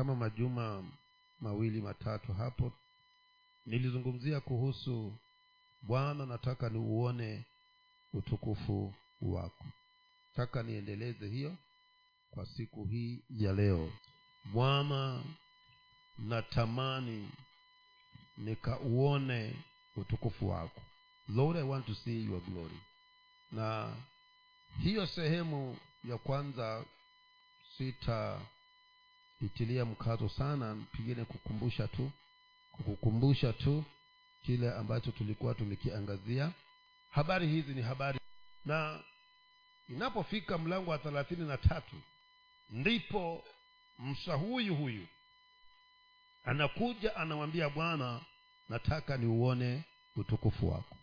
kama majuma mawili matatu hapo nilizungumzia kuhusu bwana nataka niuone utukufu wako. Taka niendeleze hiyo kwa siku hii ya leo. Bwana natamani nikauone utukufu wako. Lord i want to see your glory. Na hiyo sehemu ya kwanza sitaitilia mkazo sana pengine kukumbusha tu kukukumbusha tu kile ambacho tulikuwa tumekiangazia. Habari hizi ni habari. Na inapofika mlango wa thelathini na tatu ndipo msa huyu huyu anakuja anamwambia bwana nataka niuone utukufu wako.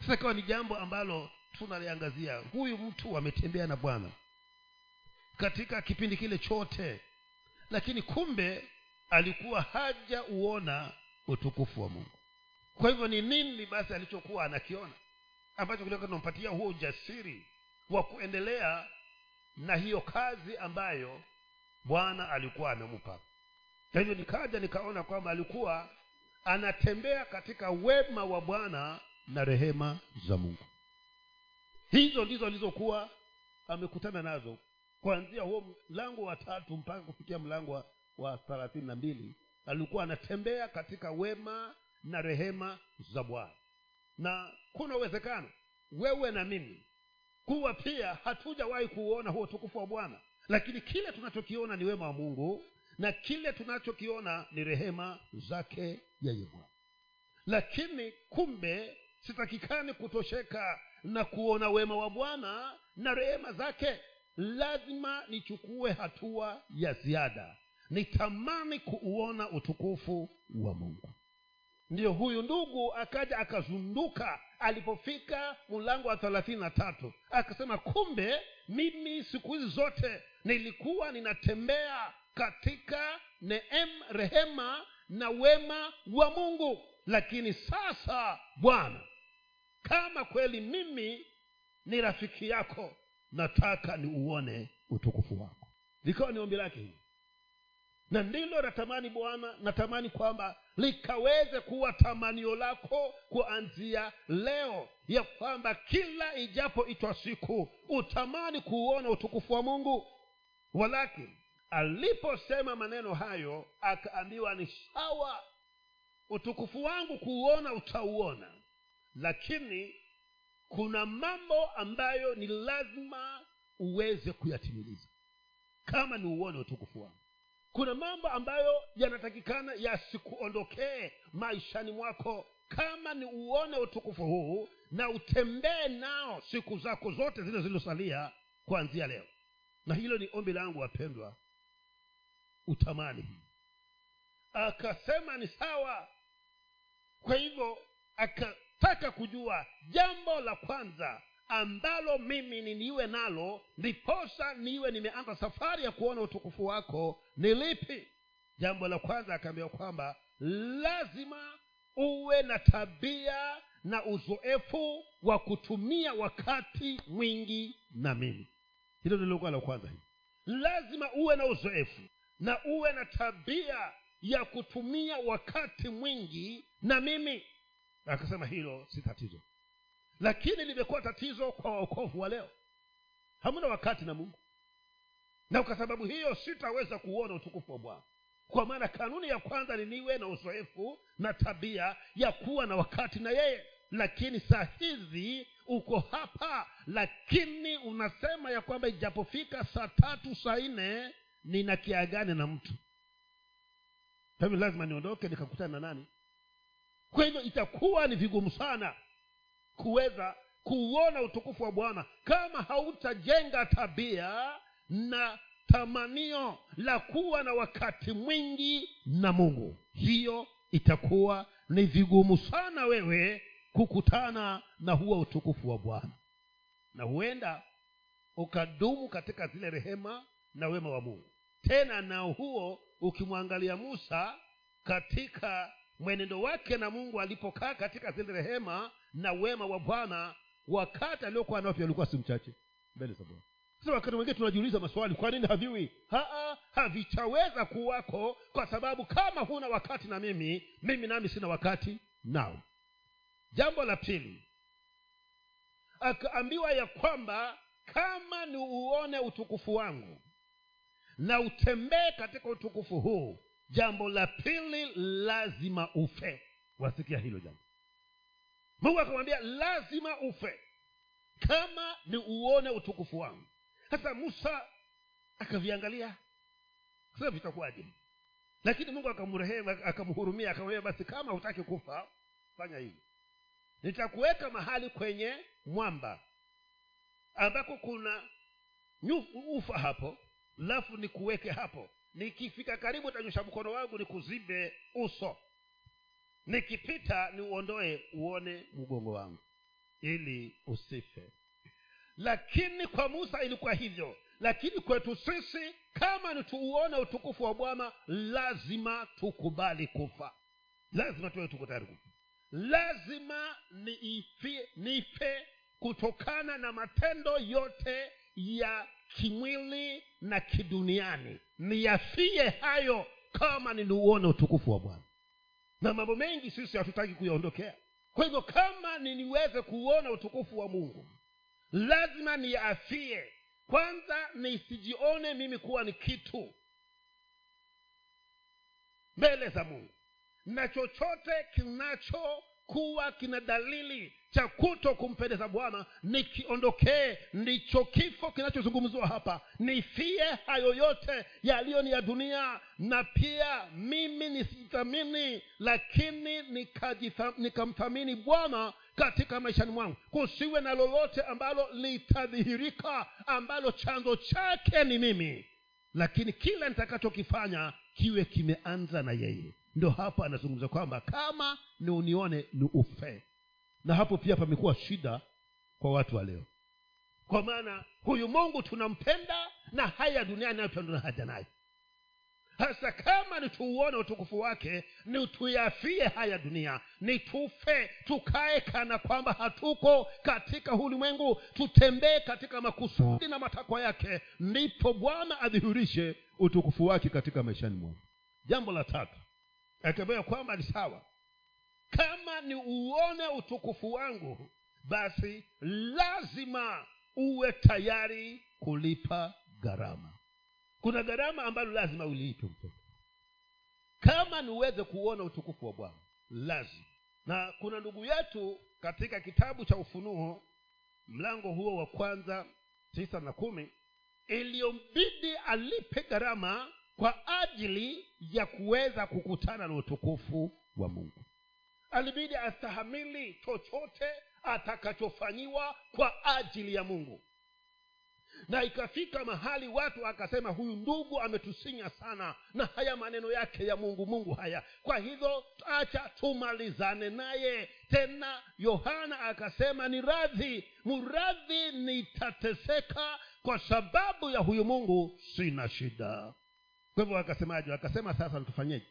Sasa ikawa ni jambo ambalo tunaliangazia. Huyu mtu ametembea na bwana katika kipindi kile chote. Lakini kumbe alikuwa hajauona utukufu wa mungu. Kwa hivyo ni nini basi alichokuwa anakiona? Ambacho kilikuwa kinampatia huo ujasiri wa kuendelea na hiyo kazi ambayo bwana alikuwa amempa. Kwa hivyo nikaja nikaona kwamba alikuwa anatembea katika wema wa bwana na rehema za mungu. Hizo ndizo alizokuwa amekutana nazo kuanzia huo mlango wa tatu mpaka kufikia mlango wa, thelathini na mbili alikuwa anatembea katika wema na rehema za bwana. Na kuna uwezekano wewe na mimi kuwa pia hatujawahi kuuona huo utukufu wa bwana. Lakini kile tunachokiona ni wema wa mungu na kile tunachokiona ni rehema zake yeye bwana. Lakini kumbe sitakikani kutosheka na kuona wema wa bwana na rehema zake lazima nichukue hatua ya ziada. Nitamani kuuona utukufu wa mungu. Ndiyo huyu ndugu akaja akazunduka alipofika mlango wa thelathini na tatu. Akasema kumbe mimi siku hizi zote nilikuwa ninatembea katika neem rehema na wema wa mungu. Lakini sasa bwana kama kweli mimi ni rafiki yako nataka niuone utukufu wako. Likawa ni ombi lake hili. Na ndilo natamani bwana natamani kwamba likaweze kuwa tamanio lako kuanzia leo ya kwamba kila ijapoitwa siku utamani kuuona utukufu wa mungu. Walakini aliposema maneno hayo akaambiwa ni sawa utukufu wangu kuuona utauona lakini kuna mambo ambayo ni lazima uweze kuyatimiliza. Kama ni uone utukufu wangu kuna mambo ambayo yanatakikana yasikuondokee maishani mwako. Kama ni uone utukufu huu na utembee nao siku zako zote zile zilizosalia kuanzia leo. Na hilo ni ombi langu wapendwa utamani hii. Akasema ni sawa. Kwa hivyo akataka kujua jambo la kwanza ambalo mimi niniwe nalo ndiposa niwe nimeanza safari ya kuona utukufu wako ni lipi? Jambo la kwanza akaambiwa kwamba lazima uwe na tabia na uzoefu wa kutumia wakati mwingi na mimi. Hilo ndilikuwa la kwanza. Hii lazima uwe na uzoefu na uwe na tabia ya kutumia wakati mwingi na mimi akasema hilo si tatizo. Lakini limekuwa tatizo kwa waokovu wa leo. Hamuna wakati na mungu. Na kwa sababu hiyo sitaweza kuona utukufu wa bwana. Kwa maana kanuni ya kwanza ni niwe na uzoefu na tabia ya kuwa na wakati na yeye. Lakini saa hizi uko hapa lakini unasema ya kwamba ijapofika saa tatu saa nne nina kiagane na mtu. Kwa hivyo lazima niondoke nikakutana na nani kwa hivyo itakuwa ni vigumu sana kuweza kuuona utukufu wa bwana kama hautajenga tabia na tamanio la kuwa na wakati mwingi na mungu. Hiyo itakuwa ni vigumu sana wewe kukutana na huo utukufu wa bwana. Na huenda ukadumu katika zile rehema na wema wa mungu. Tena na huo ukimwangalia musa katika mwenendo wake na mungu alipokaa katika zile rehema na wema wa bwana wakati aliokuwa navyo alikuwa si mchache. Mbele za bwana. Sasa wakati mwingine tunajiuliza maswali kwa nini haviwi? Haa, havichaweza kuwako kwa sababu kama huna wakati na mimi mimi nami sina wakati nao. Jambo la pili akaambiwa ya kwamba kama ni uone utukufu wangu na utembee katika utukufu huu jambo la pili lazima ufe. Wasikia hilo jambo. Mungu akamwambia lazima ufe. Kama ni uone utukufu wangu. Sasa musa akaviangalia. Sasa vitakuwaje? Lakini mungu akamrehemu akamhurumia akamwambia basi kama hutaki kufa fanya hivi. Nitakuweka mahali kwenye mwamba ambako kuna ufa hapo lafu nikuweke hapo nikifika karibu tanyosha mkono wangu nikuzibe uso. Nikipita niuondoe uone mgongo wangu. Ili usife. Lakini kwa musa ilikuwa hivyo. Lakini kwetu sisi kama ni tuuone utukufu wa bwana lazima tukubali kufa. Lazima tuwe tuko tayari kufa. Lazima niife, nife kutokana na matendo yote ya kimwili na kiduniani. Niyafie hayo kama niniuone utukufu wa bwana. Na mambo mengi sisi hatutaki kuyaondokea. Kwa hivyo kama niniweze kuuona utukufu wa mungu lazima niyaafie kwanza nisijione mimi kuwa ni kitu mbele za mungu. Na chochote kinachokuwa kina dalili cha kuto kumpendeza bwana nikiondokee ndicho kifo kinachozungumziwa hapa. Nifie hayo yote yaliyo ni ya dunia na pia mimi nisijithamini lakini nikamthamini nikamthamini bwana katika maishani mwangu. Kusiwe na lolote ambalo litadhihirika ambalo chanzo chake ni mimi. Lakini kila nitakachokifanya kiwe kimeanza na yeye. Ndo hapa anazungumza kwamba kama ni unione ni ufe. Na hapo pia pamekuwa shida kwa watu wa leo. Kwa maana huyu mungu tunampenda na haya duniani nayo pia haja nayo. Hasa kama ni tuuone utukufu wake ni tuyafie haya dunia. Ni tufe tukae kana kwamba hatuko katika ulimwengu. Tutembee katika makusudi na matakwa yake. Ndipo bwana adhihirishe utukufu wake katika maishani mwangu jambo la tatu akambia kwamba ni sawa kama ni uone utukufu wangu basi lazima uwe tayari kulipa gharama. Kuna gharama ambalo lazima uliipe mtoto. Kama ni uweze kuona utukufu wa bwana lazima. Na kuna ndugu yetu katika kitabu cha ufunuo mlango huo wa kwanza tisa na kumi iliyombidi alipe gharama kwa ajili ya kuweza kukutana na utukufu wa mungu alibidi astahamili chochote atakachofanyiwa kwa ajili ya mungu. Na ikafika mahali watu akasema huyu ndugu ametusinya sana na haya maneno yake ya mungu mungu haya. Kwa hivyo acha tumalizane naye. Tena yohana akasema ni radhi mradhi nitateseka kwa sababu ya huyu mungu sina shida. Kwa hivyo akasemaje? Akasema sasa tufanyeje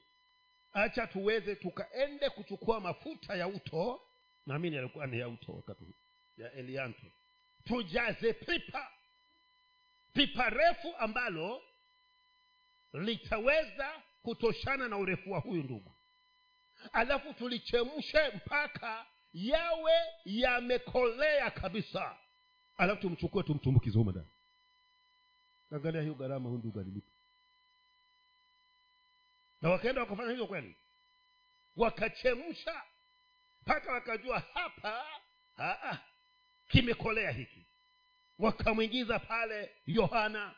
acha tuweze tukaende kuchukua mafuta ya uto. Naamini yalikuwa ni ya uto wakati ya elianto. Tujaze pipa. Pipa refu ambalo litaweza kutoshana na urefu wa huyu ndugu. Alafu tulichemshe mpaka yawe yamekolea kabisa. Alafu tumchukue tumtumbukize humo ndani angalia hiyo gharama huyu ndugu alilipa na wakaenda wakafanya hivyo kweli. Wakachemsha mpaka wakajua hapa aa, kimekolea hiki. Wakamwingiza pale yohana.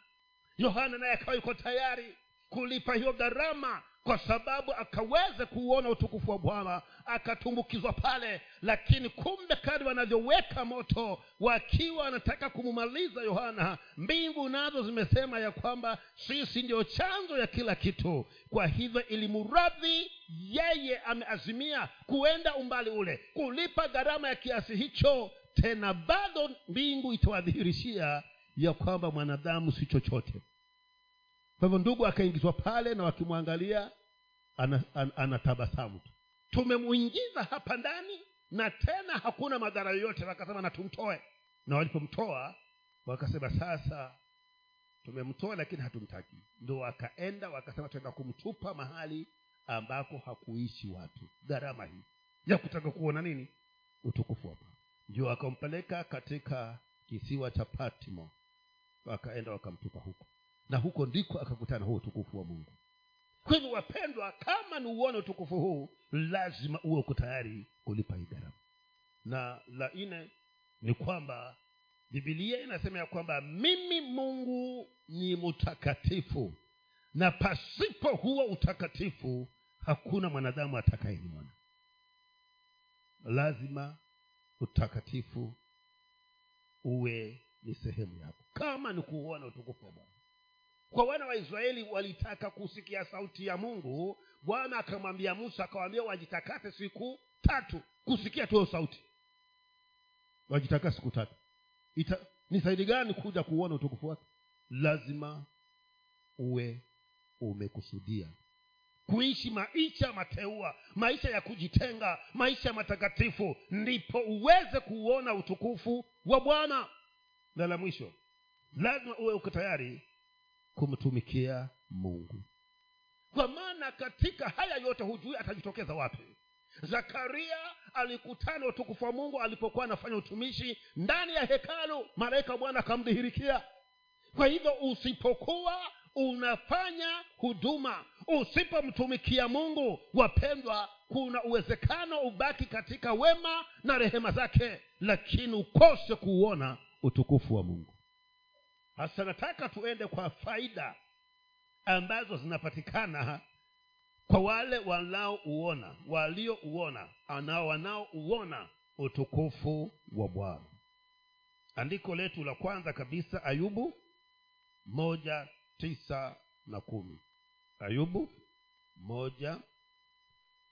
Yohana naye akawa yuko tayari kulipa hiyo gharama kwa sababu akaweza kuuona utukufu wa bwana akatumbukizwa pale lakini kumbe kadi wanavyoweka moto wakiwa wanataka kumumaliza yohana mbingu nazo zimesema ya kwamba sisi ndio chanzo ya kila kitu. Kwa hivyo ilimuradhi yeye ameazimia kuenda umbali ule kulipa gharama ya kiasi hicho. Tena bado mbingu itawadhihirishia ya kwamba mwanadamu si chochote kwa hivyo ndugu akaingizwa pale na wakimwangalia anatabasamu ana, ana tu. Tumemwingiza hapa ndani na tena hakuna madhara yoyote. Wakasema na tumtoe. Na walipomtoa wakasema sasa tumemtoa lakini hatumtaki. Ndo wakaenda wakasema tuenda kumtupa mahali ambako hakuishi watu. Gharama hii. Ya kutaka kuona nini? Utukufu wa ndio wakampeleka katika kisiwa cha patmo. Wakaenda wakamtupa huko na huko ndiko akakutana huo utukufu wa mungu. Kwa wapendwa kama ni uone utukufu huu lazima uwe uko tayari kulipa hii gharama. Na la nne ni kwamba bibilia inasema ya kwamba mimi mungu ni mtakatifu. Na pasipo huo utakatifu hakuna mwanadamu atakayeniona lazima utakatifu uwe ni sehemu yako. Kama ni kuuona utukufu wa bwana kwa wana wa israeli walitaka kusikia sauti ya mungu. Bwana akamwambia musa akawambia wajitakase siku tatu kusikia tuyo sauti. Wajitaka siku tatu. Ita, ni saidi gani kuja kuuona utukufu wake? Lazima uwe umekusudia. Kuishi maisha mateua maisha ya kujitenga maisha matakatifu ndipo uweze kuuona utukufu wa bwana. Na la mwisho lazima uwe uko tayari kumtumikia mungu. Kwa maana katika haya yote hujui atajitokeza wapi. Zakaria alikutana utukufu wa mungu alipokuwa anafanya utumishi ndani ya hekalu malaika wa bwana akamdhihirikia. Kwa hivyo usipokuwa unafanya huduma usipomtumikia mungu wapendwa kuna uwezekano ubaki katika wema na rehema zake lakini ukose kuuona utukufu wa mungu hasa nataka tuende kwa faida ambazo zinapatikana kwa wale wanaouona waliouona na wanaouona utukufu wa bwana. Andiko letu la kwanza kabisa ayubu moja tisa na kumi. Ayubu moja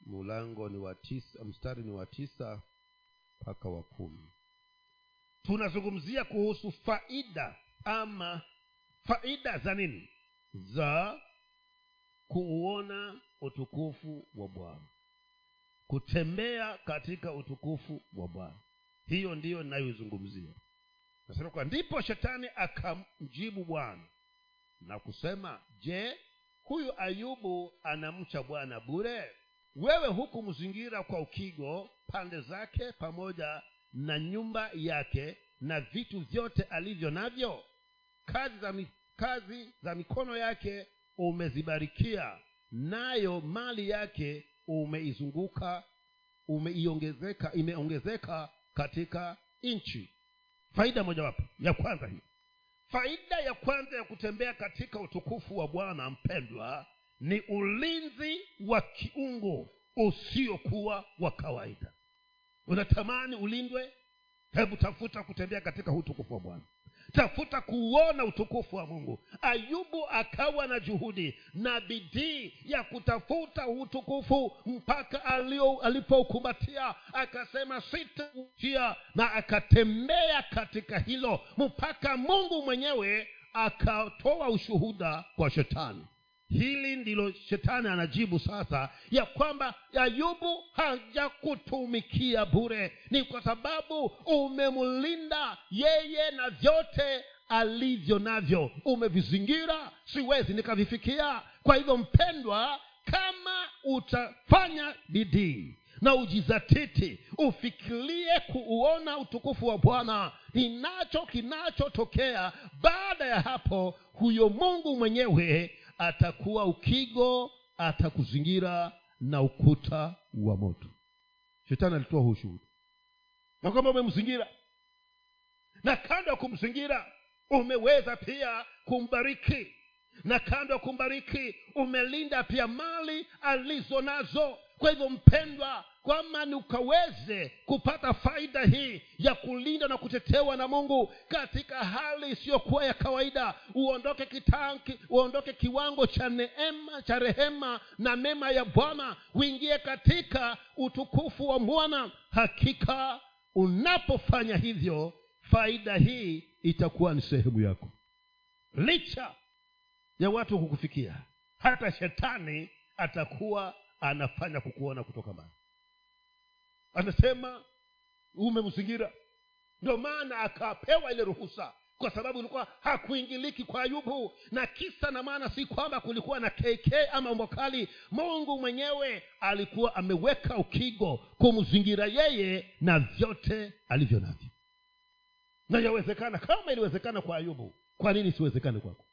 mlango ni wa tisa mstari ni wa tisa mpaka wa kumi. Tunazungumzia kuhusu faida ama faida za nini? Za kuuona utukufu wa bwana. Kutembea katika utukufu wa bwana. Hiyo ndiyo inayozungumzia nasema kwa ndipo shetani akamjibu bwana na kusema je huyu ayubu anamcha bwana bure? Wewe huku mzingira kwa ukigo pande zake pamoja na nyumba yake na vitu vyote alivyo navyo kazi za, kazi za mikono yake umezibarikia nayo mali yake umeizunguka umeiongezeka imeongezeka katika nchi. Faida mojawapo ya kwanza hii. Faida ya kwanza ya kutembea katika utukufu wa bwana mpendwa ni ulinzi wa kiungo usiokuwa wa kawaida. Unatamani ulindwe? Hebu tafuta kutembea katika utukufu wa bwana tafuta kuuona utukufu wa mungu. Ayubu akawa na juhudi na bidii ya kutafuta utukufu mpaka alipoukumbatia. Akasema sitauchia na akatembea katika hilo mpaka mungu mwenyewe akatoa ushuhuda kwa shetani hili ndilo shetani anajibu sasa ya kwamba ayubu hajakutumikia bure. Ni kwa sababu umemlinda yeye na vyote alivyo navyo. Umevizingira siwezi nikavifikia. Kwa hivyo mpendwa kama utafanya bidii na ujizatiti ufikirie kuuona utukufu wa bwana ninacho kinachotokea. Baada ya hapo huyo mungu mwenyewe atakuwa ukigo atakuzingira na ukuta wa moto. Shetani alitoa huu shuhuda na kwamba umemzingira. Na kando ya kumzingira umeweza pia kumbariki. Na kando ya kumbariki umelinda pia mali alizo nazo. Kwa hivyo mpendwa kwama ni ukaweze kupata faida hii ya kulinda na kutetewa na mungu katika hali isiyokuwa ya kawaida. Uondoke kitanki uondoke kiwango cha neema cha rehema na mema ya bwana. Uingie katika utukufu wa mwana hakika unapofanya hivyo faida hii itakuwa ni sehemu yako. Licha ya watu kukufikia hata shetani atakuwa anafanya kukuona kutoka mbali anasema umemzingira ndio maana akapewa ile ruhusa kwa sababu ilikuwa hakuingiliki kwa ayubu na kisa na maana si kwamba kulikuwa na kk ama mbokali mungu mwenyewe alikuwa ameweka ukigo kumzingira yeye na vyote alivyo navyo. Na yawezekana kama iliwezekana kwa ayubu kwa nini siwezekane kwako?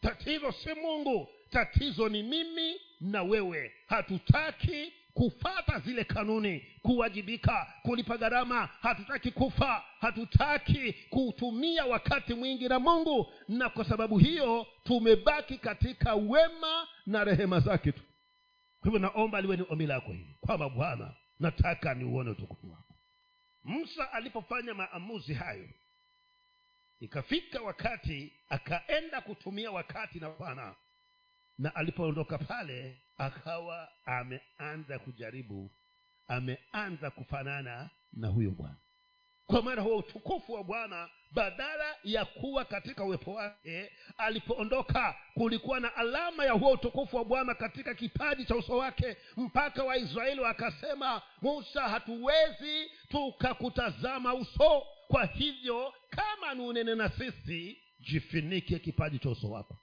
Tatizo si mungu tatizo ni mimi na wewe. Hatutaki kufata zile kanuni kuwajibika kulipa gharama. Hatutaki kufa hatutaki kutumia wakati mwingi na mungu na kwa sababu hiyo tumebaki katika wema na rehema zake tu. Kwa hivyo naomba liwe ni ombi lako hili kwamba bwana nataka niuone utukufu wako. Musa alipofanya maamuzi hayo ikafika wakati akaenda kutumia wakati na bwana na alipoondoka pale akawa ameanza kujaribu ameanza kufanana na huyo bwana. Kwa maana huo utukufu wa bwana badala ya kuwa katika uwepo wake alipoondoka kulikuwa na alama ya huo utukufu wa bwana katika kipaji cha uso wake mpaka waisraeli wakasema musa hatuwezi tukakutazama uso. Kwa hivyo kama ni unene na sisi jifinike kipaji cha uso wako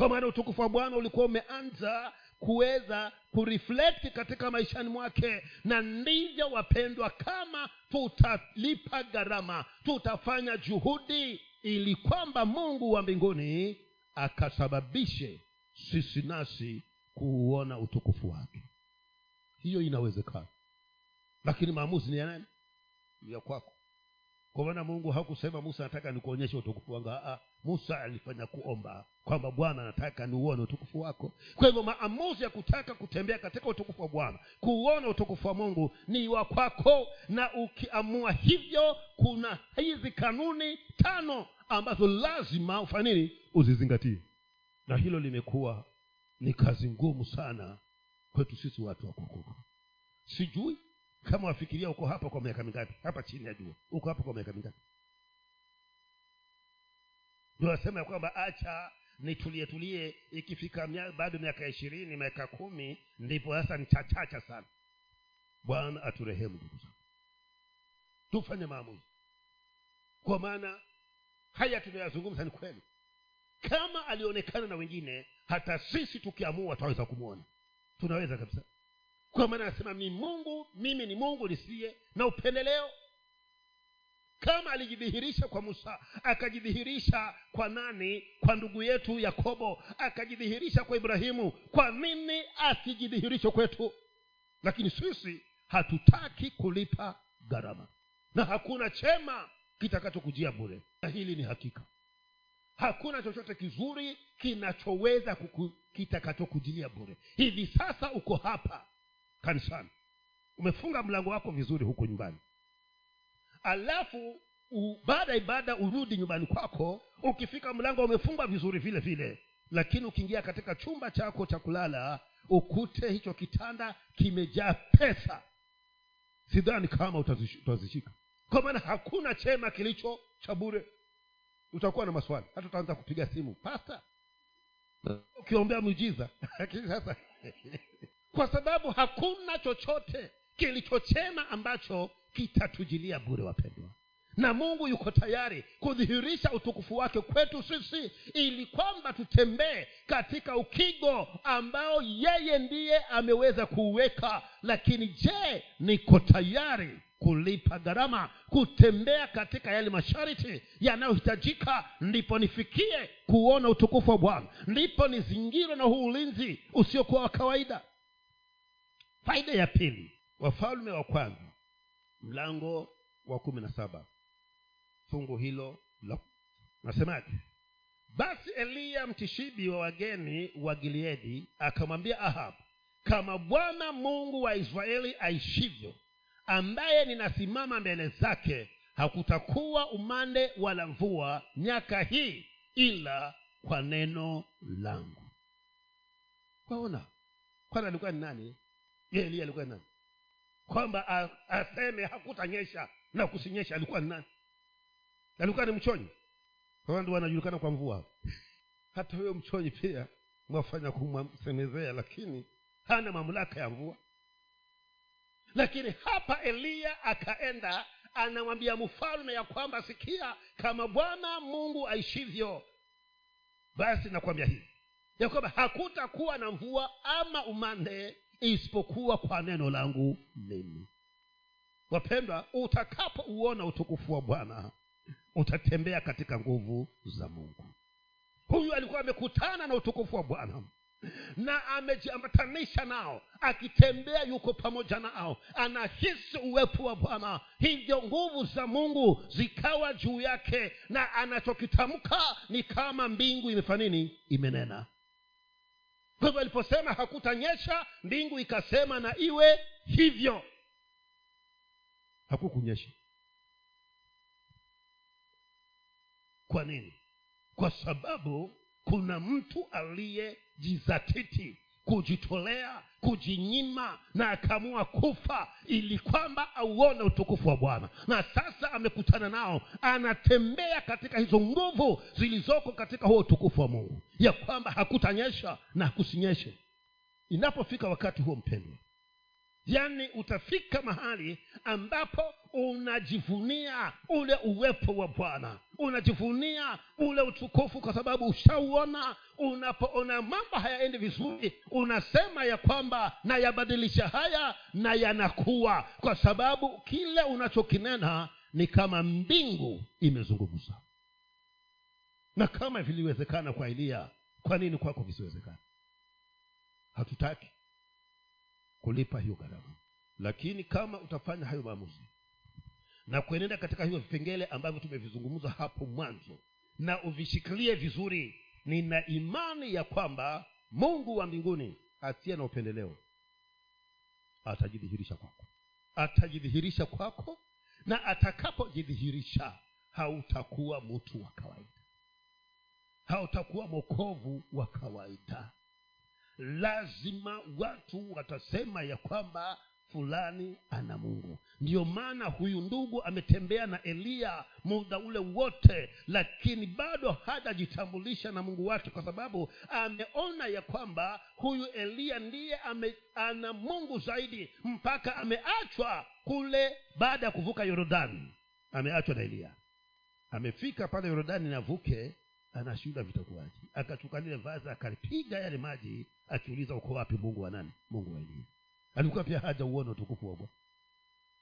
kwa maana utukufu wa bwana ulikuwa umeanza kuweza kureflekti katika maishani mwake na ndivyo wapendwa kama tutalipa gharama tutafanya juhudi ili kwamba mungu wa mbinguni akasababishe sisi nasi kuuona utukufu wake. Hiyo inawezekana. Lakini maamuzi ni ya nani? Ya kwako kwa maana mungu hakusema musa nataka nikuonyeshe utukufu wangu Aa, musa alifanya kuomba kwamba bwana nataka niuone utukufu wako. Kwa hivyo maamuzi ya kutaka kutembea katika utukufu wa bwana kuuona utukufu wa mungu ni wa kwako. Na ukiamua hivyo kuna hizi kanuni tano ambazo lazima ufanini uzizingatie. Na hilo limekuwa ni kazi ngumu sana kwetu sisi watu wa kukuka sijui kama wafikiria uko hapa kwa miaka mingapi? Hapa chini ya jua. Uko hapa kwa miaka mingapi? Ndio ya kwamba acha nitulie tulie ikifika mia, bado miaka ishirini miaka kumi ndipo sasa nichachacha sana. Bwana aturehemu ndugu zangu. Tufanye maamuzi. Kwa maana haya tunayazungumza ni kweli. Kama alionekana na wengine hata sisi tukiamua twaweza kumwona tunaweza kabisa kwa maana anasema ni mungu mimi ni mungu nisiye na upendeleo. Kama alijidhihirisha kwa musa akajidhihirisha kwa nani? Kwa ndugu yetu yakobo akajidhihirisha kwa ibrahimu. Kwa nini asijidhihirishe kwetu? Lakini sisi hatutaki kulipa gharama. Na hakuna chema kitakachokujia bure. Na hili ni hakika. Hakuna chochote kizuri kinachoweza kitakachokujilia bure. Hivi sasa uko hapa kanisani. Umefunga mlango wako vizuri huko nyumbani. Alafu baada ibada urudi nyumbani kwako ukifika mlango umefungwa vizuri vile vile. Lakini ukiingia katika chumba chako cha kulala ukute hicho kitanda kimejaa pesa. Sidhani kama utazishika. Kwa maana hakuna chema kilicho cha bure. Utakuwa na maswali. Hata utaanza kupiga simu pasta ukiombea miujiza. Lakini sasa kwa sababu hakuna chochote kilichochema ambacho kitatujilia bure wapendwa. Na mungu yuko tayari kudhihirisha utukufu wake kwetu sisi ili kwamba tutembee katika ukigo ambao yeye ndiye ameweza kuuweka. Lakini je niko tayari kulipa gharama kutembea katika yale masharti yanayohitajika ndipo nifikie kuona utukufu wa bwana ndipo nizingirwe na huu ulinzi usiokuwa wa kawaida faida ya pili wafalme wa kwanza. Mlango wa kumi na saba. Fungu hilo la nasemaje? Basi eliya mtishibi wa wageni wa gileadi akamwambia ahab kama bwana mungu wa israeli aishivyo ambaye ninasimama mbele zake hakutakuwa umande wala mvua nyaka hii ila kwa neno langu. Kwaona kwana alikuwa ni nani ye eliya alikuwa ni nani? Kwamba aseme hakutanyesha na kusinyesha alikuwa ni nani? Alikuwa ni mchonyi? Ndio wanajulikana kwa mvua. Hata huyo mchonyi pia mwafanya kumsemezea lakini hana mamlaka ya mvua. Lakini hapa eliya akaenda anamwambia mfalme ya kwamba sikia kama bwana mungu aishivyo basi nakwambia hivi ya kwamba hakutakuwa na mvua ama umande isipokuwa kwa neno langu mimi. Wapendwa utakapouona utukufu wa bwana utatembea katika nguvu za mungu. Huyu alikuwa amekutana na utukufu wa bwana na amejiambatanisha nao akitembea yuko pamoja nao anahisi uwepo wa bwana. Hivyo nguvu za mungu zikawa juu yake na anachokitamka ni kama mbingu imefanya nini? Imenena kwa hivyo aliposema hakutanyesha mbingu ikasema na iwe hivyo. Hakukunyesha. Kwa nini? Kwa sababu kuna mtu aliyejizatiti kujitolea kujinyima na akaamua kufa ili kwamba auone utukufu wa bwana. Na sasa amekutana nao anatembea katika hizo nguvu zilizoko katika huo utukufu wa mungu ya kwamba hakutanyesha na hakusinyeshe. Inapofika wakati huo mpendwa yaani utafika mahali ambapo unajivunia ule uwepo wa bwana unajivunia ule utukufu kwa sababu ushauona unapoona mambo hayaendi vizuri unasema ya kwamba nayabadilisha haya na yanakuwa. Kwa sababu kile unachokinena ni kama mbingu imezungumza. Na kama viliwezekana kwa eliya kwa nini kwako visiwezekana hatutaki kulipa hiyo gharama. Lakini kama utafanya hayo maamuzi na kuenenda katika hivyo vipengele ambavyo tumevizungumza hapo mwanzo na uvishikilie vizuri nina imani ya kwamba mungu wa mbinguni asiye na upendeleo atajidhihirisha kwako. Atajidhihirisha kwako na atakapojidhihirisha hautakuwa mtu wa kawaida. Hautakuwa mokovu wa kawaida. Lazima watu watasema ya kwamba fulani ana mungu. Ndiyo maana huyu ndugu ametembea na eliya muda ule wote lakini bado hajajitambulisha na mungu wake kwa sababu ameona ya kwamba huyu eliya ndiye ame, ana mungu zaidi mpaka ameachwa kule baada ya kuvuka yorodani ameachwa na eliya amefika pale yorodani navuke anashuda vitakuwaji akachuka lile vazi akalipiga yale maji akiuliza uko wapi mungu wa nani? Mungu wa eliya alikuwa pia haja uone utukufu wa bwana.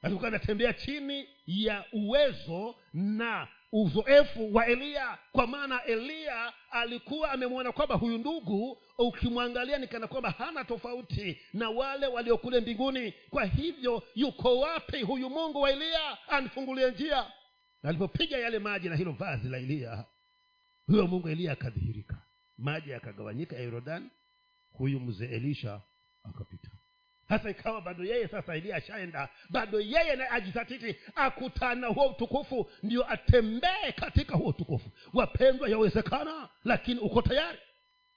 Alikuwa anatembea chini ya uwezo na uzoefu wa eliya kwa maana eliya alikuwa amemwona kwamba huyu ndugu ukimwangalia nikana kwamba hana tofauti na wale waliokule mbinguni. Kwa hivyo yuko wapi huyu mungu wa eliya anifungulie njia. Alipopiga yale maji na hilo vazi la eliya huyo mungu eliya akadhihirika. Maji yakagawanyika ya yorodani huyu mzee elisha akapita hasa ikawa bado yeye sasa eliya ashaenda. Bado yeye naye ajizatiti akutana huo utukufu ndio atembee katika huo utukufu. Wapendwa yawezekana lakini uko tayari?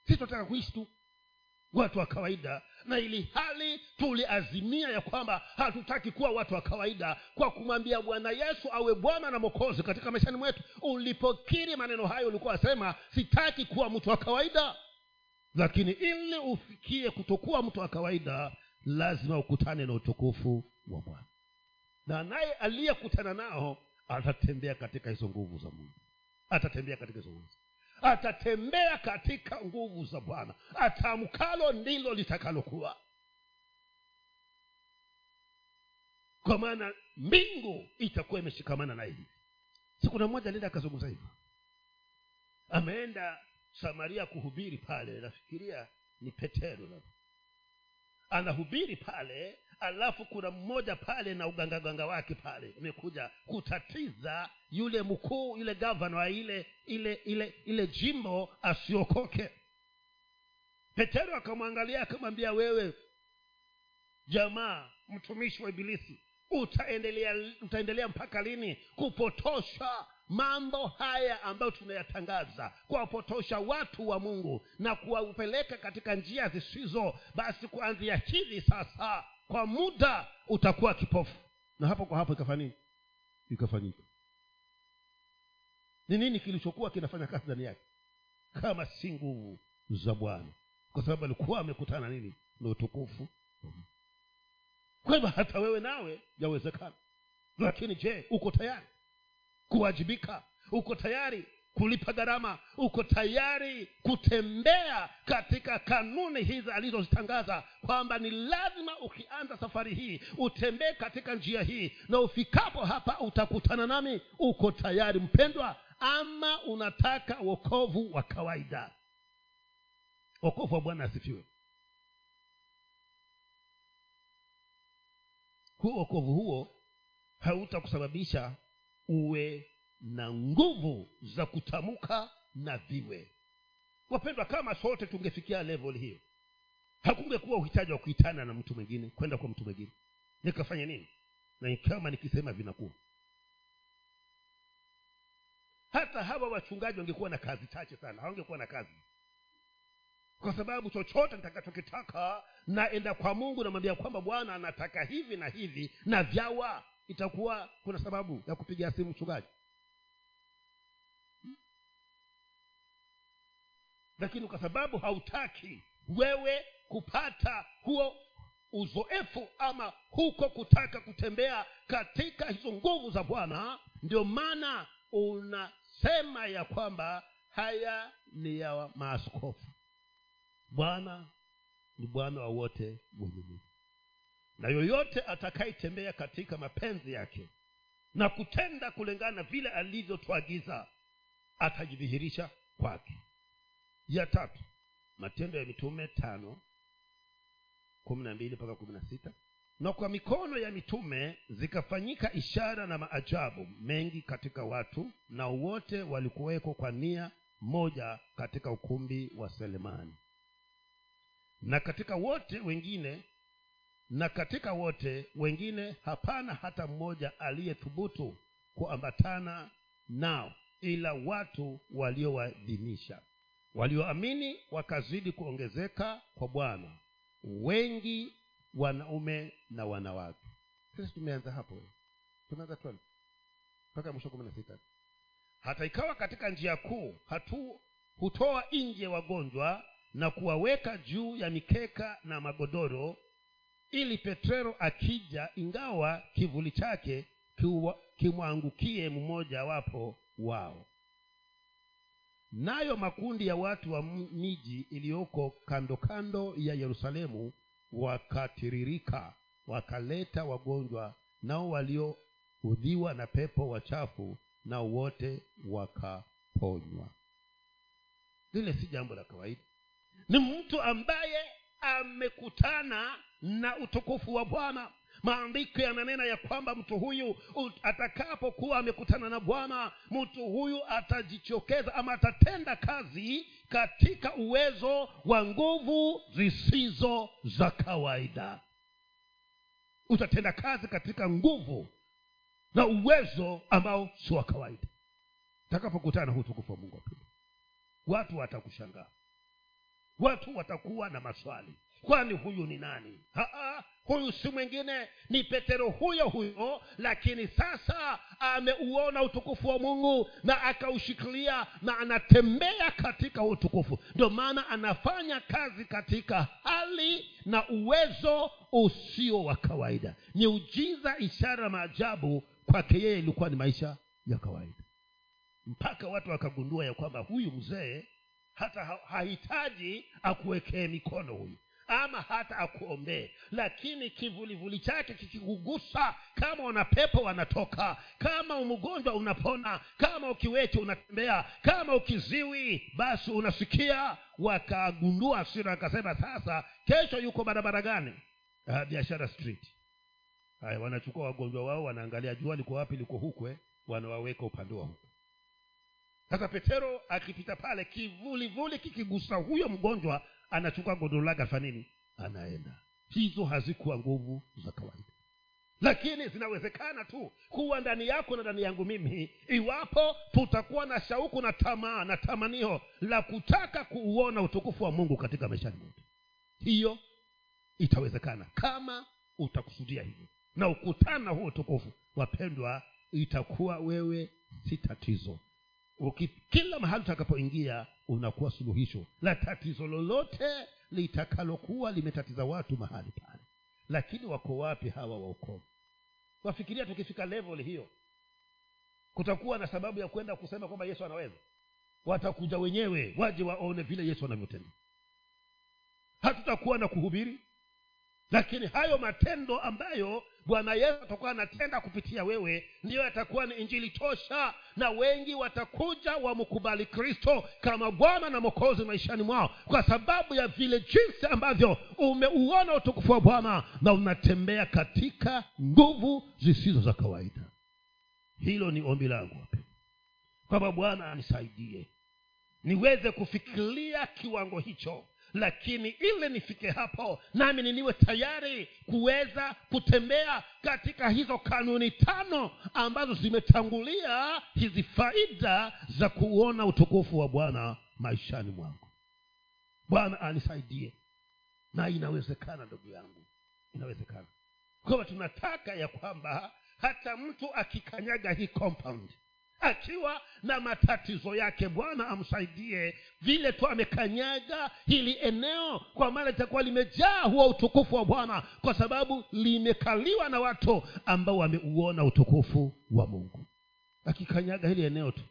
Si tunataka kuishi tu. Watu wa kawaida. Na ili hali tuliazimia ya kwamba hatutaki kuwa watu wa kawaida kwa kumwambia bwana yesu awe bwana na mokozi katika maishani mwetu. Ulipokiri maneno hayo ulikuwa asema sitaki kuwa mtu wa kawaida. Lakini ili ufikie kutokuwa mtu wa kawaida lazima ukutane na utukufu wa bwana. Na naye aliyekutana nao atatembea katika hizo nguvu za mungu. Atatembea katika hizo nguvu. Atatembea katika nguvu za bwana. Atamkalo ndilo litakalokuwa. Kwa maana mbingu itakuwa imeshikamana naye hivi. Sikuna mmoja alienda akazungumza hivyo. Ameenda samaria kuhubiri pale. Nafikiria ni petero anahubiri pale alafu kuna mmoja pale na ugangaganga wake pale. Amekuja kutatiza yule mkuu yule gavana wa ile ile ile ile jimbo asiokoke. Petero akamwangalia akamwambia wewe jamaa mtumishi wa ibilisi utaendelea utaendelea mpaka lini? Kupotosha mambo haya ambayo tunayatangaza kuwapotosha watu wa mungu na kuwapeleka katika njia zisizo basi kuanzia hivi sasa kwa muda utakuwa kipofu. Na hapo kwa hapo ikafanyika ikafanyika. Ni nini kilichokuwa kinafanya kazi ndani yake? Kama si nguvu za bwana. Kwa sababu alikuwa amekutana nini? Na utukufu. Kwa hivyo hata wewe nawe yawezekana. Lakini je uko tayari kuwajibika? Uko tayari kulipa gharama? Uko tayari kutembea katika kanuni hizi alizozitangaza kwamba ni lazima ukianza safari hii utembee katika njia hii na ufikapo hapa utakutana nami? Uko tayari mpendwa? Ama unataka wokovu wa kawaida? Wokovu wa bwana asifiwe. Huo wokovu huo hautakusababisha uwe na nguvu za kutamka na viwe. Wapendwa kama sote tungefikia level hiyo hakungekuwa uhitaji wa kuitana na mtu mwingine kwenda kwa mtu mwingine. Nikafanya nini? Na kama nikisema vinakuwa. Hata hawa wachungaji wangekuwa na kazi chache sana hawangekuwa na kazi. Kwa sababu chochote nitakachokitaka naenda kwa mungu namwambia kwamba bwana anataka hivi na hivi na vyawa itakuwa kuna sababu ya kupiga simu mchungaji. Lakini kwa sababu hautaki wewe kupata huo uzoefu ama huko kutaka kutembea katika hizo nguvu za bwana ndio maana unasema ya kwamba haya ni ya maaskofu. Bwana ni bwana wa wote mwenye mwili na yoyote atakayetembea katika mapenzi yake na kutenda kulingana na vile alivyotwagiza atajidhihirisha kwake. Ya tatu matendo ya mitume tano kumi na mbili mpaka kumi na sita. Na kwa mikono ya mitume zikafanyika ishara na maajabu mengi katika watu na wote walikuweko kwa nia moja katika ukumbi wa selemani. Na katika wote wengine na katika wote wengine hapana hata mmoja aliyethubutu kuambatana nao ila watu waliowadhinisha walioamini wakazidi kuongezeka kwa bwana. Wengi wanaume na wanawake. Sisi tumeanza hapo. Tumeanza mpaka mwisho kumi na sita. Hata ikawa katika njia kuu hatu hutoa nje wagonjwa na kuwaweka juu ya mikeka na magodoro ili petrero akija ingawa kivuli chake kimwangukie mmoja wapo wao. Nayo makundi ya watu wa miji iliyoko kando kando ya yerusalemu wakatiririka wakaleta wagonjwa nao walioudhiwa na pepo wachafu nao wote wakaponywa. Lile si jambo la kawaida. Ni mtu ambaye amekutana na utukufu wa bwana. Maandiko yananena ya kwamba mtu huyu atakapokuwa amekutana na bwana mtu huyu atajichokeza ama atatenda kazi katika uwezo wa nguvu zisizo za kawaida. Utatenda kazi katika nguvu na uwezo ambao si wa kawaida. Utakapokutana na utukufu wa mungu wapenda watu watakushangaa watu watakuwa na maswali. Kwani huyu ni nani? Haa, huyu si mwingine? Ni petero huyo huyo lakini sasa ameuona utukufu wa mungu na akaushikilia na anatembea katika utukufu. Ndio maana anafanya kazi katika hali na uwezo usio wa kawaida. Ni ujiza ishara maajabu. Kwake yeye ilikuwa ni maisha ya kawaida. Mpaka watu wakagundua ya kwamba huyu mzee hata hahitaji akuwekee mikono huyu ama hata akuombee. Lakini kivulivuli chake kikikugusa kama una wanatoka kama umgonjwa unapona kama ukiwete unatembea kama ukiziwi basi unasikia wakagundua sira akasema sasa kesho yuko barabara gani? Uh, biashara street. Haya wanachukua wagonjwa wao wanaangalia jua liko wapi liko hukwe wanawaweka upande wa huku sasa petero akipita pale kivulivuli kikigusa huyo mgonjwa anachukua godoro lake afanya anaenda. Hizo hazikuwa nguvu za kawaida. Lakini zinawezekana tu kuwa ndani yako na ndani yangu mimi. Iwapo tutakuwa na shauku na tamaa na tamanio la kutaka kuuona utukufu wa mungu katika maishani mwetu hiyo itawezekana. Kama utakusudia hivyo na ukutana huo utukufu wapendwa itakuwa wewe si tatizo kila mahali utakapoingia unakuwa suluhisho la tatizo lolote litakalokuwa limetatiza watu mahali pale. Lakini wako wapi hawa waokovu? Wafikiria tukifika level hiyo kutakuwa na sababu ya kwenda kusema kwamba yesu anaweza? Watakuja wenyewe waje waone vile yesu anavyotenda. Hatutakuwa na kuhubiri lakini hayo matendo ambayo bwana yesu atakuwa anatenda kupitia wewe ndiyo yatakuwa ni injili tosha na wengi watakuja wamkubali kristo kama bwana na mokozi maishani mwao kwa sababu ya vile jinsi ambavyo umeuona utukufu wa bwana na unatembea katika nguvu zisizo za kawaida. Hilo ni ombi langu kwamba bwana anisaidie niweze kufikiria kiwango hicho lakini ili nifike hapo nami niniwe tayari kuweza kutembea katika hizo kanuni tano ambazo zimetangulia hizi faida za kuona utukufu wa bwana maishani mwangu bwana anisaidie. Na inawezekana ndugu yangu inawezekana. Kwamba tunataka ya kwamba hata mtu akikanyaga hii compound akiwa na matatizo yake bwana amsaidie. Vile tu amekanyaga hili eneo kwa maana litakuwa limejaa huo utukufu wa bwana kwa sababu limekaliwa na watu ambao wameuona utukufu wa mungu. Akikanyaga hili eneo tu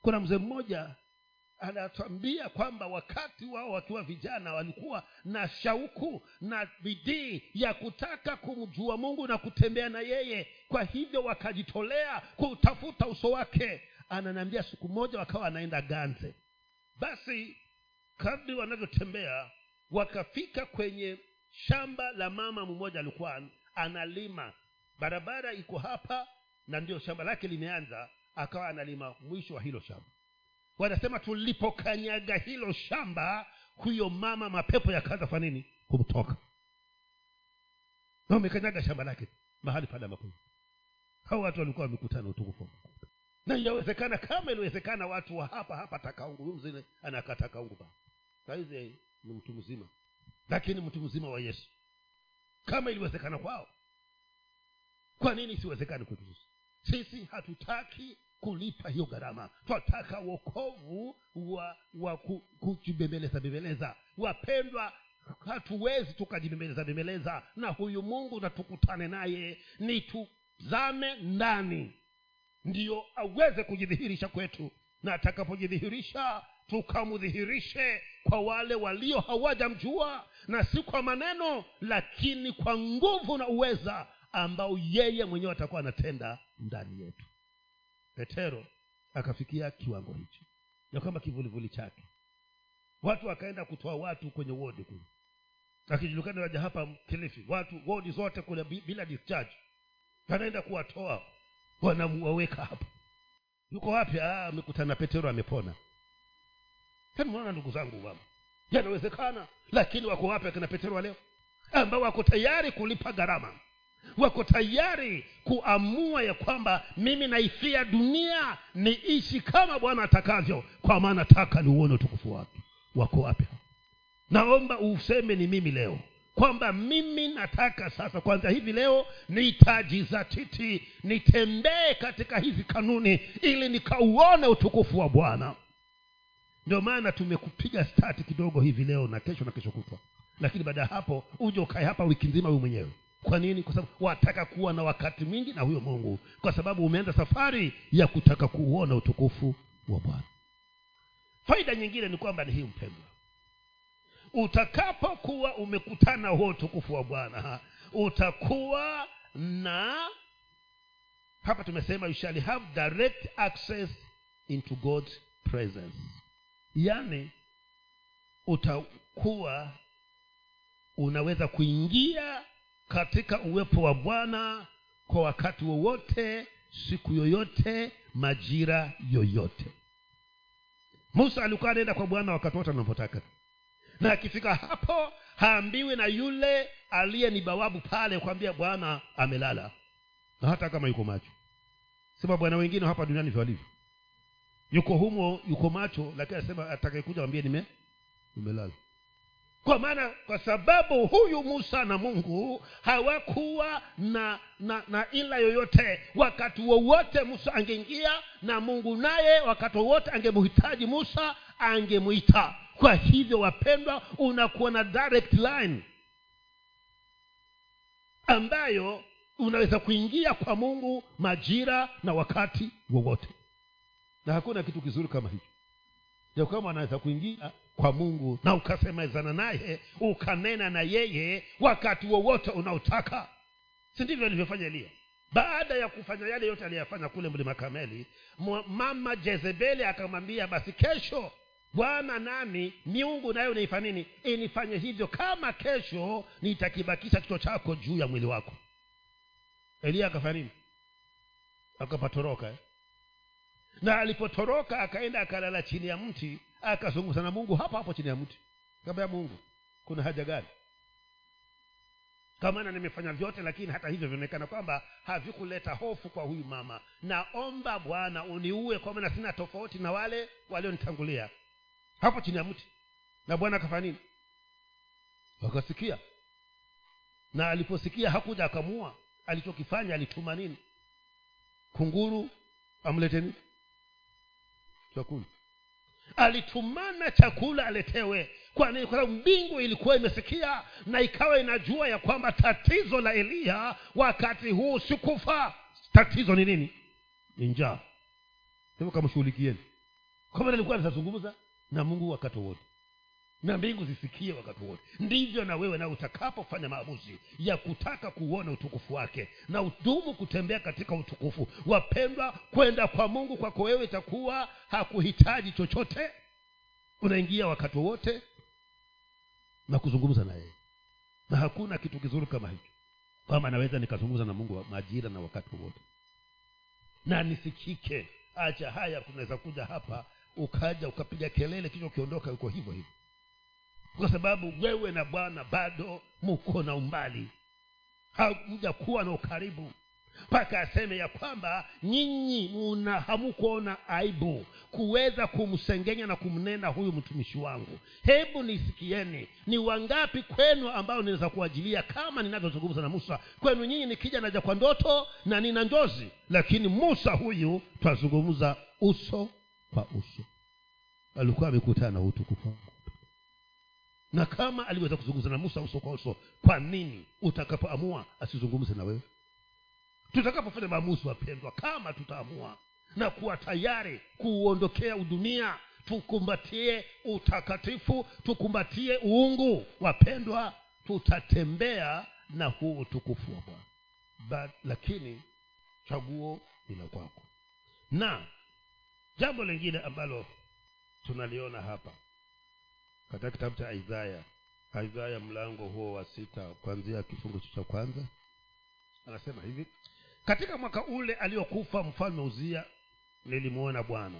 kuna mzee mmoja anatwambia kwamba wakati wao wakiwa vijana walikuwa na shauku na bidii ya kutaka kumjua mungu na kutembea na yeye. Kwa hivyo wakajitolea kutafuta uso wake. Ananiambia siku moja wakawa anaenda ganze. Basi kadri wanavyotembea wakafika kwenye shamba la mama mmoja alikuwa analima. Barabara iko hapa na ndio shamba lake limeanza. Akawa analima mwisho wa hilo shamba wanasema tulipokanyaga hilo shamba huyo mama mapepo yakaanza kwa nini? Kumtoka. Na shamba lake mahali pale ambapo. Hao watu walikuwa wamekutana utukufu na inawezekana kama iliwezekana watu wa hapa hapa takaungu mzile anakaa ba. Sahizi ni mtu mzima. Lakini mtu mzima wa yesu. Kama iliwezekana kwao. Kwa nini isiwezekane kwetu sisi hatutaki kulipa hiyo gharama. Twataka wokovu wa wa kujibembeleza bembeleza. Wapendwa hatuwezi tukajibembeleza bembeleza na huyu mungu na tukutane naye. Ni tuzame ndani. Ndiyo aweze kujidhihirisha kwetu. Na atakapojidhihirisha tukamdhihirishe kwa wale walio hawajamjua na si kwa maneno lakini kwa nguvu na uweza ambao yeye mwenyewe atakuwa anatenda ndani yetu petero akafikia kiwango hicho. Ya kwamba kivulivuli chake. Watu wakaenda kutoa watu kwenye wodi kule. Akijulikana waja hapa kilifi watu wodi zote kule bila discharge anaenda kuwatoa. Wanawaweka hapa. Yuko wapi? Ah, amekutana petero amepona. Mnaona ndugu zangu mama yanawezekana lakini wako wapi akina petero wa leo? Ambao wako tayari kulipa gharama wako tayari kuamua ya kwamba mimi naifia dunia niishi kama bwana atakavyo kwa maana taka niuone utukufu wake. Wako wapi naomba useme ni mimi leo kwamba mimi nataka sasa kwanza hivi leo nitajizatiti nitembee katika hizi kanuni ili nikauone utukufu wa bwana. Ndio maana tumekupiga stati kidogo hivi leo na kesho na kesho kutwa. Lakini baada ya hapo uje ukae hapa wiki nzima huyu mwenyewe kwa nini? Kwa sababu wataka kuwa na wakati mwingi na huyo mungu. Kwa sababu umeanza safari ya kutaka kuuona utukufu wa bwana. Faida nyingine ni kwamba ni hii mpendwa. Utakapokuwa umekutana huo utukufu wa bwana utakuwa na hapa tumesema you shall have direct access into god's presence. Yaani utakuwa unaweza kuingia katika uwepo wa bwana kwa wakati wowote siku yoyote majira yoyote. Musa alikuwa anaenda kwa bwana wakati wote anapotaka na akifika hapo haambiwi na yule aliye ni bawabu pale kwambia bwana amelala. Na hata kama yuko macho. Sema bwana wengine hapa duniani vyo walivyo. Yuko humo yuko macho lakini anasema atakayekuja wambie nime nimelala kwa maana kwa sababu huyu musa na mungu hawakuwa na na na ila yoyote. Wakati wowote musa angeingia na mungu naye wakati wowote angemhitaji musa angemwita kwa hivyo wapendwa unakuwa na direct line ambayo unaweza kuingia kwa mungu majira na wakati wowote. Na hakuna kitu kizuri kama hicho. Ya kwamba anaweza kuingia kwa mungu na ukasemezana naye ukanena na yeye wakati wowote unaotaka. Si ndivyo alivyofanya eliya baada ya kufanya yale yote aliyafanya kule mlima kameli mama jezebeli akamwambia basi kesho bwana nami miungu nayo naifa nini? Inifanye hivyo kama kesho nitakibakisha kichwa chako juu ya mwili wako. Eliya akafanya nini? Akapatoroka eh? na alipotoroka akaenda akalala chini ya mti akazungumza na mungu hapo hapo chini ya mti. Kaambia mungu kuna haja gani? Kamana nimefanya vyote lakini hata hivyo vinaonekana kwamba havikuleta hofu kwa huyu mama. Naomba bwana uniue kwa maana sina tofauti na wale walionitangulia. Hapo chini ya mti. Na bwana akafanya nini? Wakasikia. Na aliposikia hakuja akamua. Alichokifanya alituma nini? Kunguru amlete nini? Chakula alitumana chakula aletewe. Kwa nini? Sababu mbingu ilikuwa imesikia na ikawa inajua ya kwamba tatizo la eliya wakati huu sikufa tatizo ni nini? Ni njaa. Hivyo kamshughulikieni. Kwa maana alikuwa anazungumza na mungu wakati wote na mbingu zisikie wakati wote. Ndivyo na wewe na utakapofanya maamuzi ya kutaka kuuona utukufu wake na udumu kutembea katika utukufu. Wapendwa kwenda kwa mungu kwako wewe itakuwa hakuhitaji chochote. Unaingia wakati wowote na kuzungumza na yeye. Na hakuna kitu kizuri kama hicho. Kwamba naweza nikazungumza na mungu wa majira na wakati wowote na nisikike. Acha haya kunaweza kuja hapa ukaja ukapiga kelele kisha ukiondoka uko hivyo hivyo kwa sababu wewe na bwana bado muko na umbali. Hakuja kuwa na ukaribu. Mpaka aseme ya kwamba nyinyi muna hamukuona aibu kuweza kumsengenya na kumnena huyu mtumishi wangu. Hebu nisikieni ni wangapi kwenu ambao ninaweza kuajilia kama ninavyozungumza na musa? Kwenu nyinyi nikija naja kwa ndoto na nina njozi lakini musa huyu twazungumza uso kwa uso. Alikuwa amekutana na utukufu na kama aliweza kuzungumza na musa uso kwa uso kwa nini utakapoamua asizungumze na wewe? Tutakapofanya maamuzi wapendwa kama tutaamua na kuwa tayari kuuondokea udunia tukumbatie utakatifu tukumbatie uungu wapendwa tutatembea na huu utukufu wa bwana. Lakini chaguo ni la kwako. Na jambo lingine ambalo tunaliona hapa katika kitabu cha isaya isaya mlango huo wa sita kuanzia kifungu cha kwanza. Anasema hivi katika mwaka ule aliokufa mfalme uzia nilimwona bwana.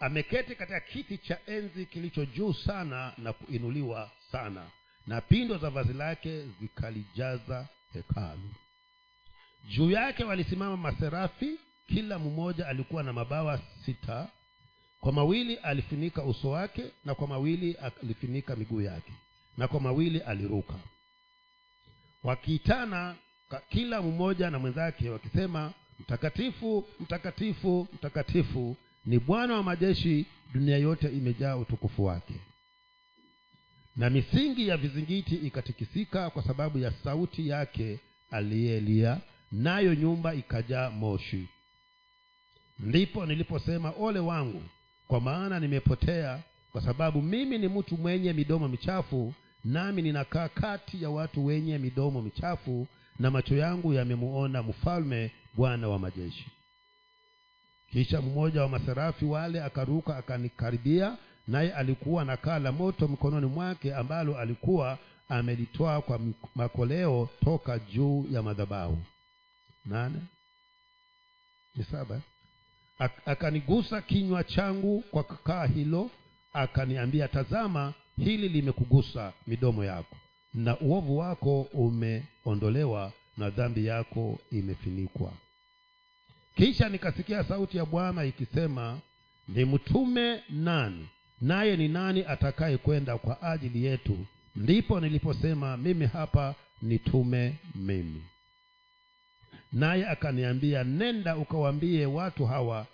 Ameketi katika kiti cha enzi kilicho juu sana na kuinuliwa sana na pindo za vazi lake zikalijaza hekalu. Juu yake walisimama maserafi kila mmoja alikuwa na mabawa sita kwa mawili alifunika uso wake na kwa mawili alifunika miguu yake na kwa mawili aliruka. Wakiitana kila mmoja na mwenzake wakisema mtakatifu mtakatifu mtakatifu ni bwana wa majeshi dunia yote imejaa utukufu wake. Na misingi ya vizingiti ikatikisika kwa sababu ya sauti yake aliyelia nayo nyumba ikajaa moshi. Ndipo niliposema ole wangu kwa maana nimepotea kwa sababu mimi ni mtu mwenye midomo michafu nami ninakaa kati ya watu wenye midomo michafu na macho yangu yamemuona mfalme bwana wa majeshi. Kisha mmoja wa maserafi wale akaruka akanikaribia naye alikuwa na kaa la moto mkononi mwake ambalo alikuwa amelitwaa kwa makoleo toka juu ya madhabahu. Nane? Ni saba akanigusa kinywa changu kwa kaa hilo akaniambia tazama hili limekugusa midomo yako na uovu wako umeondolewa na dhambi yako imefinikwa. Kisha nikasikia sauti ya bwana ikisema nimtume nani? Naye ni nani atakaye kwenda kwa ajili yetu? Ndipo niliposema mimi hapa nitume mimi naye akaniambia nenda ukawaambie watu hawa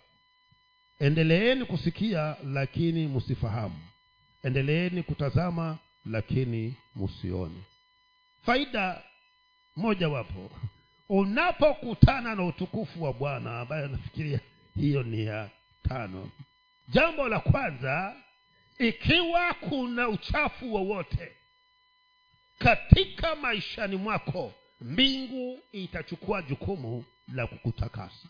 endeleeni kusikia lakini msifahamu. Endeleeni kutazama lakini msione. Faida moja wapo. Unapokutana na utukufu wa bwana ambayo nafikiria hiyo ni ya tano. Jambo la kwanza ikiwa kuna uchafu wowote katika maishani mwako mbingu itachukua jukumu la kukutakasa.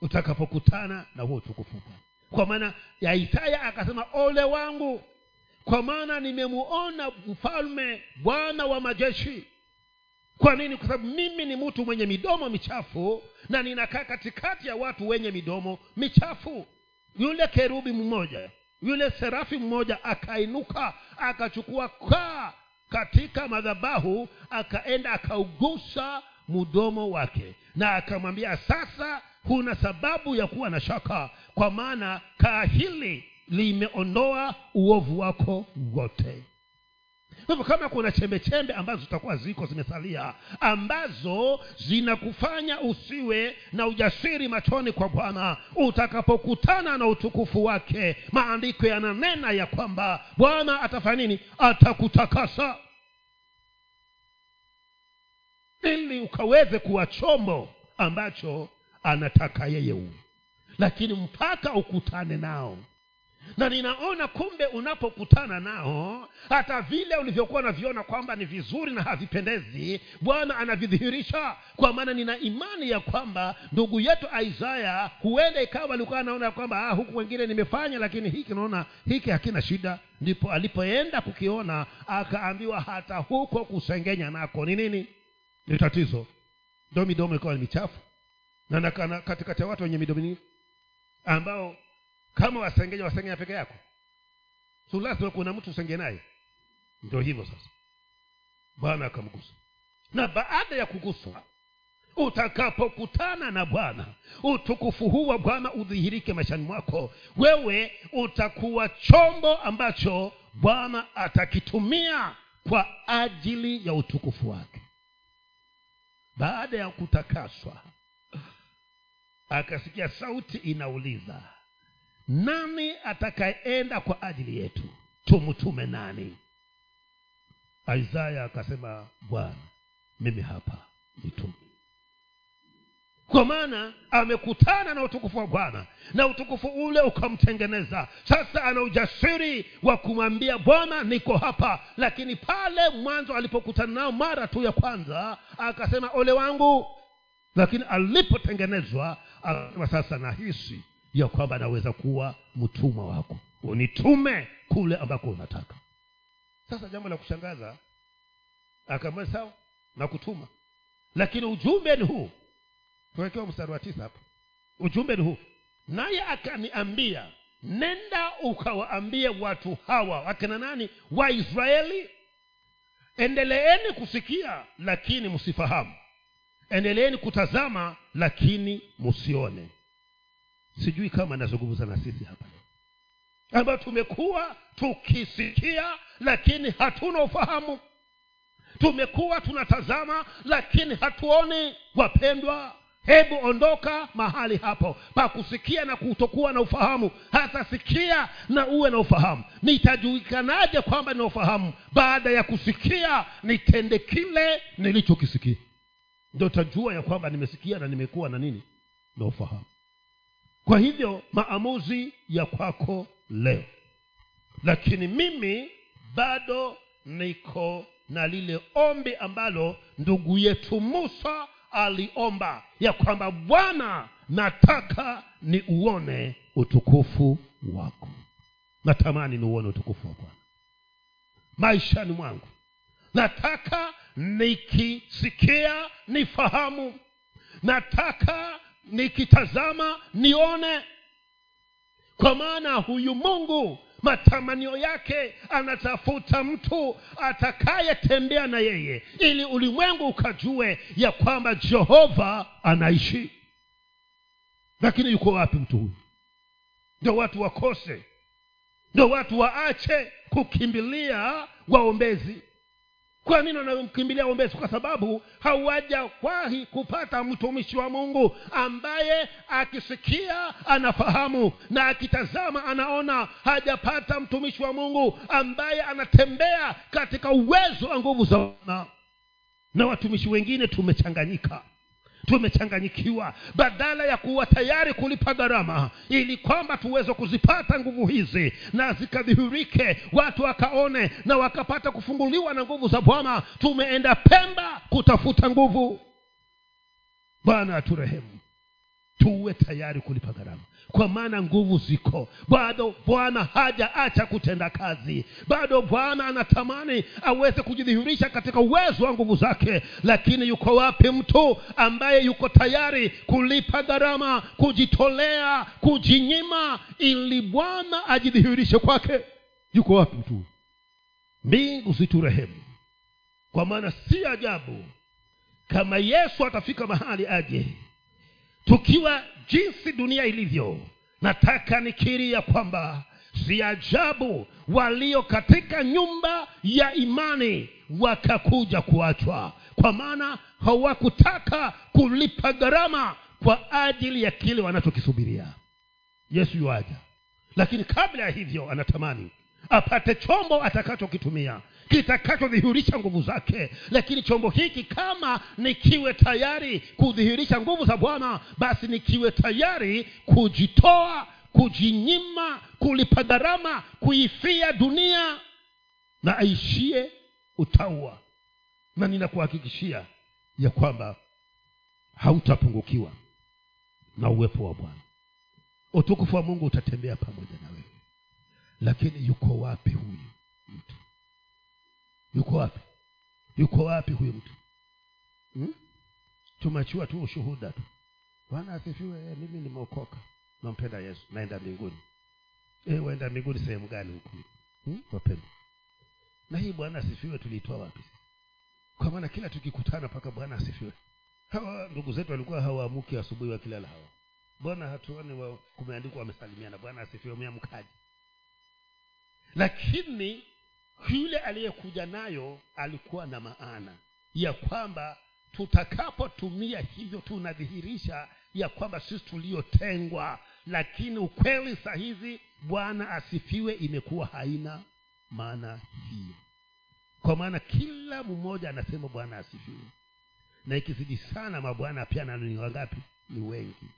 Utakapokutana na huo utukufu. Kwa maana ya isaya akasema ole wangu kwa maana nimemuona mfalme bwana wa majeshi. Kwa nini? Kwa sababu mimi ni mtu mwenye midomo michafu na ninakaa katikati ya watu wenye midomo michafu. Yule kerubi mmoja yule serafi mmoja akainuka akachukua kaa katika madhabahu akaenda akaugusa mdomo wake. Na akamwambia sasa huna sababu ya kuwa na shaka kwa maana kaa hili limeondoa uovu wako wote hivyo kama kuna chembe chembe ambazo zitakuwa ziko zimesalia ambazo zinakufanya usiwe na ujasiri machoni kwa bwana utakapokutana na utukufu wake maandiko yananena ya kwamba bwana atafanya nini? Atakutakasa. Ili ukaweze kuwa chombo ambacho anataka yeye uwe. Lakini mpaka ukutane nao na ninaona kumbe unapokutana nao hata vile ulivyokuwa unaviona kwamba ni vizuri na havipendezi bwana anavidhihirisha. Kwa maana nina imani ya kwamba ndugu yetu isaya huenda ikawa alikuwa anaona kwamba ah, huku wengine nimefanya lakini hiki naona hiki hakina shida. Ndipo alipoenda kukiona akaambiwa hata huko kusengenya nako. Ni nini? Ni tatizo. Ndo midomo ikawa ni michafu. Na katikati ya watu wenye midomo ambao kama wasengenya wasengenya peke yako. So lazima kuna mtu usenge naye. Ndio hivyo sasa. Bwana akamgusa. Na baada ya kuguswa utakapokutana na bwana utukufu huu wa bwana udhihirike maishani mwako. Wewe utakuwa chombo ambacho bwana atakitumia kwa ajili ya utukufu wake. Baada ya kutakaswa akasikia sauti inauliza nani atakayeenda kwa ajili yetu? Tumtume nani? Isaya akasema bwana mimi hapa nitume. Kwa maana amekutana na utukufu wa bwana na utukufu ule ukamtengeneza. Sasa ana ujasiri wa kumwambia bwana niko hapa. Lakini pale mwanzo alipokutana nao mara tu ya kwanza akasema ole wangu. Lakini alipotengenezwa akasema sasa nahisi ya kwamba naweza kuwa mtumwa wako. Unitume kule ambako unataka. Sasa jambo la kushangaza akaambia sawa na kutuma lakini ujumbe ni huu. Tuwekewa mstari wa tisa hapa. Ujumbe ni huu. Naye akaniambia nenda ukawaambie watu hawa wakina nani? Waisraeli endeleeni kusikia lakini msifahamu. Endeleeni kutazama lakini msione sijui kama nazungumza na sisi hapa. Ambayo tumekuwa tukisikia lakini hatuna ufahamu. Tumekuwa tunatazama lakini hatuoni. Wapendwa hebu ondoka mahali hapo. Pa kusikia na kutokuwa na ufahamu hata sikia na uwe na ufahamu. Nitajulikanaje kwamba nina ufahamu? Baada ya kusikia nitende kile nilichokisikia. Ndo tajua ya kwamba nimesikia na nimekuwa na nini? Na ufahamu kwa hivyo maamuzi ya kwako leo. Lakini mimi bado niko na lile ombi ambalo ndugu yetu musa aliomba ya kwamba bwana nataka ni uone utukufu wako. Natamani ni uone utukufu wa bwana. Maishani mwangu nataka nikisikia nifahamu. Nataka nikitazama nione. Kwa maana huyu mungu matamanio yake anatafuta mtu atakayetembea na yeye ili ulimwengu ukajue ya kwamba jehova anaishi. Lakini yuko wapi mtu huyu? Ndio watu wakose ndo watu waache kukimbilia waombezi kwa nini wanamkimbilia ombezi kwa sababu hawajawahi kupata mtumishi wa mungu ambaye akisikia anafahamu na akitazama anaona hajapata mtumishi wa mungu ambaye anatembea katika uwezo wa nguvu za bwana. Na watumishi wengine tumechanganyika tumechanganyikiwa. Badala ya kuwa tayari kulipa gharama ili kwamba tuweze kuzipata nguvu hizi na zikadhihirike watu wakaone na wakapata kufunguliwa na nguvu za bwana tumeenda pemba kutafuta nguvu. Bwana aturehemu tuwe tayari kulipa gharama kwa maana nguvu ziko. Bado bwana hajaacha kutenda kazi. Bado bwana anatamani aweze kujidhihirisha katika uwezo wa nguvu zake. Lakini yuko wapi mtu ambaye yuko tayari kulipa gharama kujitolea kujinyima ili bwana ajidhihirishe kwake? Yuko wapi mtu? Mbingu ziturehemu. Kwa maana si ajabu kama yesu atafika mahali aje tukiwa jinsi dunia ilivyo nataka nikiri ya kwamba si ajabu walio katika nyumba ya imani wakakuja kuachwa. Kwa maana hawakutaka kulipa gharama kwa ajili ya kile wanachokisubiria. Yesu yuaja. Lakini kabla ya hivyo anatamani apate chombo atakachokitumia kitakachodhihirisha nguvu zake. Lakini chombo hiki kama nikiwe tayari kudhihirisha nguvu za bwana basi nikiwe tayari kujitoa kujinyima kulipa gharama kuifia dunia na aishie utaua. Na ninakuhakikishia ya kwamba hautapungukiwa na uwepo wa bwana. Utukufu wa mungu utatembea pamoja na wewe. Lakini yuko wapi huyu mtu yuko wapi? Yuko wapi huyu mtu? Hmm? tumachua tu ushuhuda tu. Bwana asifiwe eh, mimi nimeokoka. Nampenda yesu naenda mbinguni. E, waenda mbinguni sehemu gani huku hmm? na hii bwana asifiwe tuliitoa wapi? Kwa maana kila tukikutana mpaka bwana asifiwe. Hawa ndugu zetu walikuwa hawaamuki asubuhi wakilala hawa. Bwana hatuoni wa, kumeandikwa wamesalimiana. Bwana asifiwe umeamkaji lakini yule aliyekuja nayo alikuwa na maana ya kwamba tutakapotumia hivyo tunadhihirisha ya kwamba sisi tuliotengwa lakini ukweli sahizi bwana asifiwe imekuwa haina maana hiyo. Kwa maana kila mmoja anasema bwana asifiwe. Na ikizidi sana mabwana pia nano ni wangapi? Ni wengi.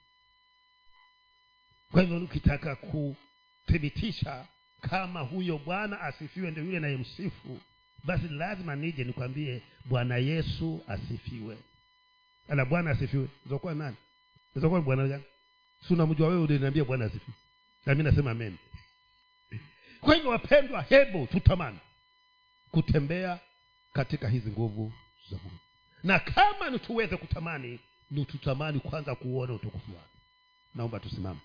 Kwa hivyo ukitaka kuthibitisha kama huyo bwana asifiwe ndio yule nayemsifu basi lazima nije nikwambie bwana yesu asifiwe. Ala bwana asifiwe. Zokuwa nani? Izokuwa bwana gani? Si unamjua wewe uliniambia bwana asifiwe? Nami nasema amen. Kwa hivyo wapendwa hebu tutamani kutembea katika hizi nguvu za mungu. Na kama ni tuweze kutamani ni tutamani kwanza kuona utukufu wake. Naomba tusimame